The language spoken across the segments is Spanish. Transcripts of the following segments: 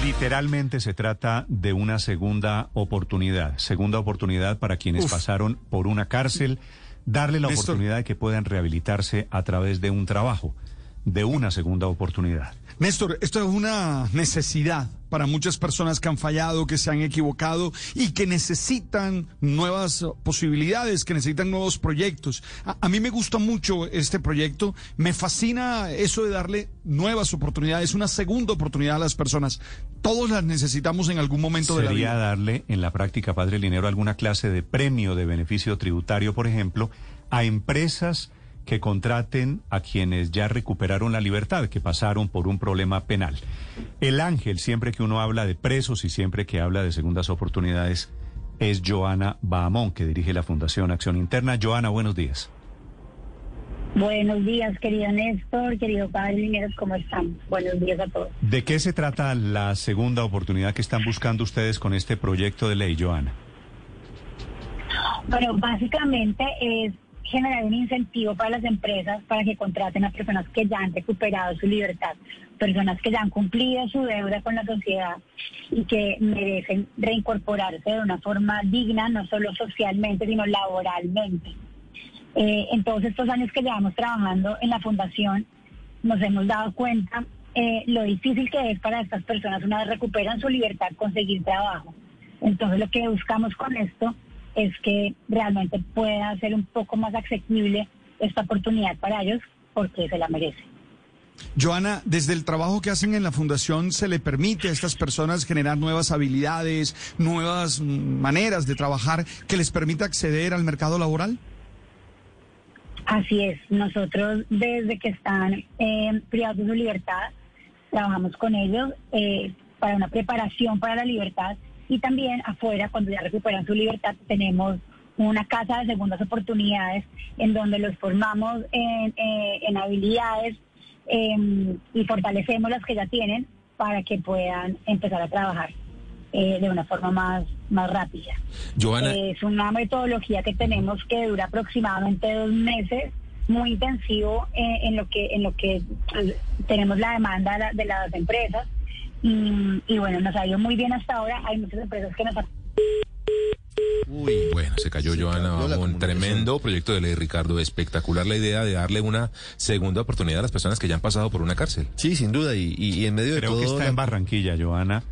Literalmente se trata de una segunda oportunidad. Segunda oportunidad para quienes pasaron por una cárcel. Darle la Néstor. oportunidad de que puedan rehabilitarse a través de un trabajo. De una segunda oportunidad. Néstor, esto es una necesidad para muchas personas que han fallado, que se han equivocado y que necesitan nuevas posibilidades, que necesitan nuevos proyectos. A, a mí me gusta mucho este proyecto, me fascina eso de darle nuevas oportunidades, una segunda oportunidad a las personas. Todos las necesitamos en algún momento de la Sería vida. darle en la práctica, Padre Linero, alguna clase de premio de beneficio tributario, por ejemplo, a empresas que contraten a quienes ya recuperaron la libertad, que pasaron por un problema penal. El ángel, siempre que uno habla de presos y siempre que habla de segundas oportunidades, es Joana Bahamón, que dirige la Fundación Acción Interna. Joana, buenos días. Buenos días, querido Néstor, querido Padre Lineros, ¿cómo están? Buenos días a todos. ¿De qué se trata la segunda oportunidad que están buscando ustedes con este proyecto de ley, Joana? Bueno, básicamente es generar un incentivo para las empresas para que contraten a personas que ya han recuperado su libertad, personas que ya han cumplido su deuda con la sociedad y que merecen reincorporarse de una forma digna, no solo socialmente, sino laboralmente. Eh, en todos estos años que llevamos trabajando en la fundación, nos hemos dado cuenta eh, lo difícil que es para estas personas una vez recuperan su libertad conseguir trabajo. Entonces lo que buscamos con esto es que realmente pueda ser un poco más asequible esta oportunidad para ellos porque se la merecen. Joana, desde el trabajo que hacen en la fundación, ¿se le permite a estas personas generar nuevas habilidades, nuevas maneras de trabajar que les permita acceder al mercado laboral? Así es, nosotros desde que están eh, privados de su libertad, trabajamos con ellos eh, para una preparación para la libertad y también afuera, cuando ya recuperan su libertad, tenemos una casa de segundas oportunidades en donde los formamos en, eh, en habilidades eh, y fortalecemos las que ya tienen para que puedan empezar a trabajar eh, de una forma más, más rápida. Joana, Es una metodología que tenemos que dura aproximadamente dos meses, muy intensivo eh, en lo que en lo que pues, tenemos la demanda de las empresas y, y bueno nos ha ido muy bien hasta ahora. Hay muchas empresas que nos han Uy, bueno, se cayó Joana cayó la Babón. comunicación. Tremendo proyecto de ley, Ricardo. Espectacular la idea de darle una segunda oportunidad a las personas que ya han pasado por una cárcel. Sí, sin duda, y, y- y en medio de Creo todo... que está la- en Barranquilla, Joana.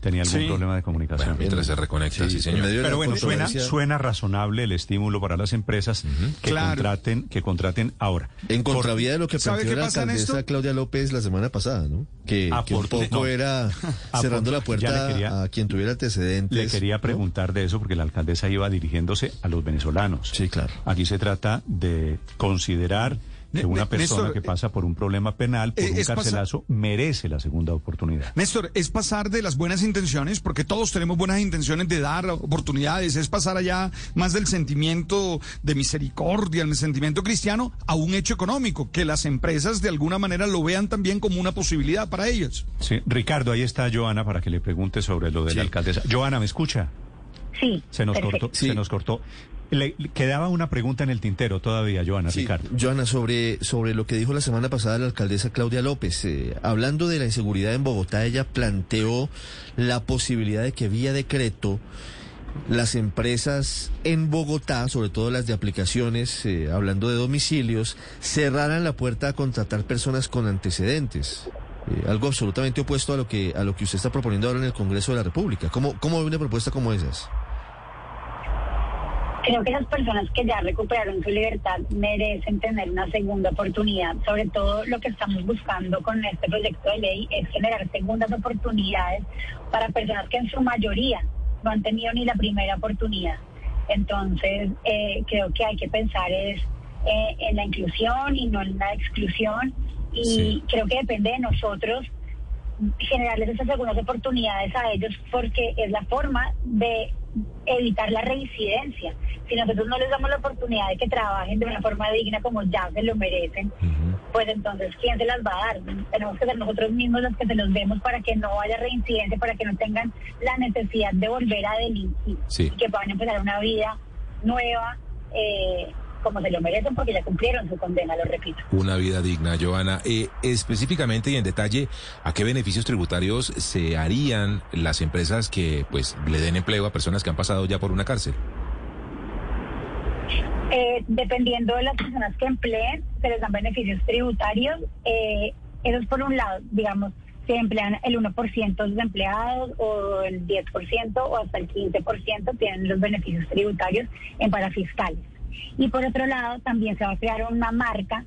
Tenía algún Sí. problema de comunicación. Bueno, mientras se reconecta, sí, en señor. Pero bueno, suena, suena razonable el estímulo para las empresas que Claro. contraten, que contraten ahora. En contravía de lo que ¿Sabe planteó la pasa, alcaldesa? Claudia López la semana pasada, ¿no? Que, que un Aporte- poco no. era cerrando la puerta quería- a quien tuviera antecedentes. Le quería ¿no? preguntar de eso porque la alcaldesa iba dirigiéndose a los venezolanos. Sí, claro. Aquí se trata de considerar que una persona Néstor, que pasa por un problema penal, por eh, un carcelazo, merece la segunda oportunidad. Néstor, es pasar de las buenas intenciones, porque todos tenemos buenas intenciones de dar oportunidades, es pasar allá más del sentimiento de misericordia, el sentimiento cristiano, a un hecho económico, que las empresas de alguna manera lo vean también como una posibilidad para ellos. Sí, Ricardo, ahí está Joana para que le pregunte sobre lo de Sí. la alcaldesa. Joana, ¿me escucha? Sí, Se nos perfecto. cortó, Sí. se nos cortó. Le, le quedaba una pregunta en el tintero todavía, Joana, Sí, Ricardo. Joana, sobre, sobre lo que dijo la semana pasada la alcaldesa Claudia López, eh, hablando de la inseguridad en Bogotá, ella planteó la posibilidad de que vía decreto las empresas en Bogotá, sobre todo las de aplicaciones, eh, hablando de domicilios, cerraran la puerta a contratar personas con antecedentes. Eh, algo absolutamente opuesto a lo que a lo que usted está proponiendo ahora en el Congreso de la República. ¿Cómo, cómo ve una propuesta como esas? Creo que las personas que ya recuperaron su libertad merecen tener una segunda oportunidad. Sobre todo lo que estamos buscando con este proyecto de ley es generar segundas oportunidades para personas que en su mayoría no han tenido ni la primera oportunidad. Entonces, eh, creo que hay que pensar es eh, en la inclusión y no en la exclusión. Y Sí. creo que depende de nosotros generarles esas segundas oportunidades a ellos porque es la forma de evitar la reincidencia. Si nosotros no les damos la oportunidad de que trabajen de una forma digna como ya se lo merecen, pues entonces, ¿quién se las va a dar? Tenemos que ser nosotros mismos los que se los demos para que no haya reincidencia, para que no tengan la necesidad de volver a delinquir Sí. y que puedan empezar una vida nueva. Eh, como se lo merecen porque ya cumplieron su condena, lo repito. Una vida digna, Joana. Eh, específicamente y en detalle, ¿a qué beneficios tributarios se harían las empresas que pues le den empleo a personas que han pasado ya por una cárcel? Eh, dependiendo de las personas que empleen, se les dan beneficios tributarios. Eh, eso es por un lado, digamos, se emplean el 1% de los empleados o el 10% o hasta el 15% tienen los beneficios tributarios en parafiscales. Y por otro lado, también se va a crear una marca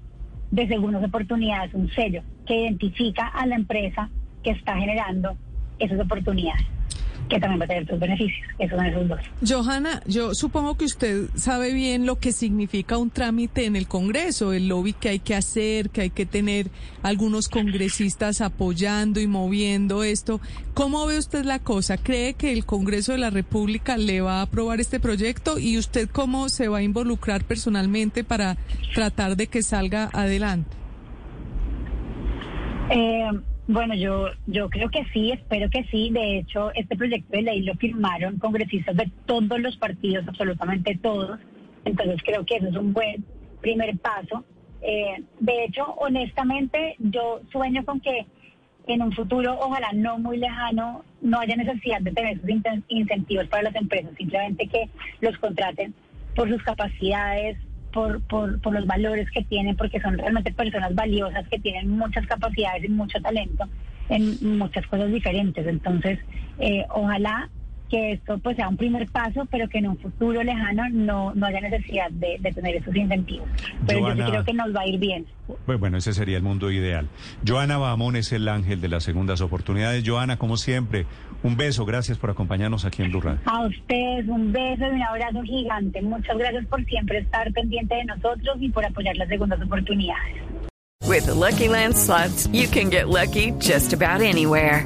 de segundas oportunidades, un sello que identifica a la empresa que está generando esas oportunidades, que también va a tener sus beneficios. Son esos dos. Johanna, yo supongo que usted sabe bien lo que significa un trámite en el Congreso, el lobby que hay que hacer, que hay que tener algunos congresistas apoyando y moviendo esto. ¿Cómo ve usted la cosa? ¿Cree que el Congreso de la República le va a aprobar este proyecto y usted cómo se va a involucrar personalmente para tratar de que salga adelante? Eh, bueno, yo, yo creo que sí, espero que sí. De hecho, este proyecto de ley lo firmaron congresistas de todos los partidos, absolutamente todos. Entonces creo que eso es un buen primer paso. Eh, de hecho, honestamente, yo sueño con que en un futuro, ojalá no muy lejano, no haya necesidad de tener esos incentivos para las empresas, simplemente que los contraten por sus capacidades, por, por, por los valores que tienen, porque son realmente personas valiosas que tienen muchas capacidades y mucho talento en muchas cosas diferentes. Entonces, eh, ojalá que esto pues sea un primer paso, pero que en un futuro lejano no, no haya necesidad de, de tener esos incentivos. Pero yo Joana. sí creo que nos va a ir bien. Pues bueno, ese sería el mundo ideal. Joana Bahamón es el ángel de las segundas oportunidades. Joana, como siempre, un beso. Gracias por acompañarnos aquí en Blue Radio. A ustedes un beso y un abrazo gigante. Muchas gracias por siempre estar pendiente de nosotros y por apoyar las segundas oportunidades. With the Lucky Land slots, you can get lucky just about anywhere.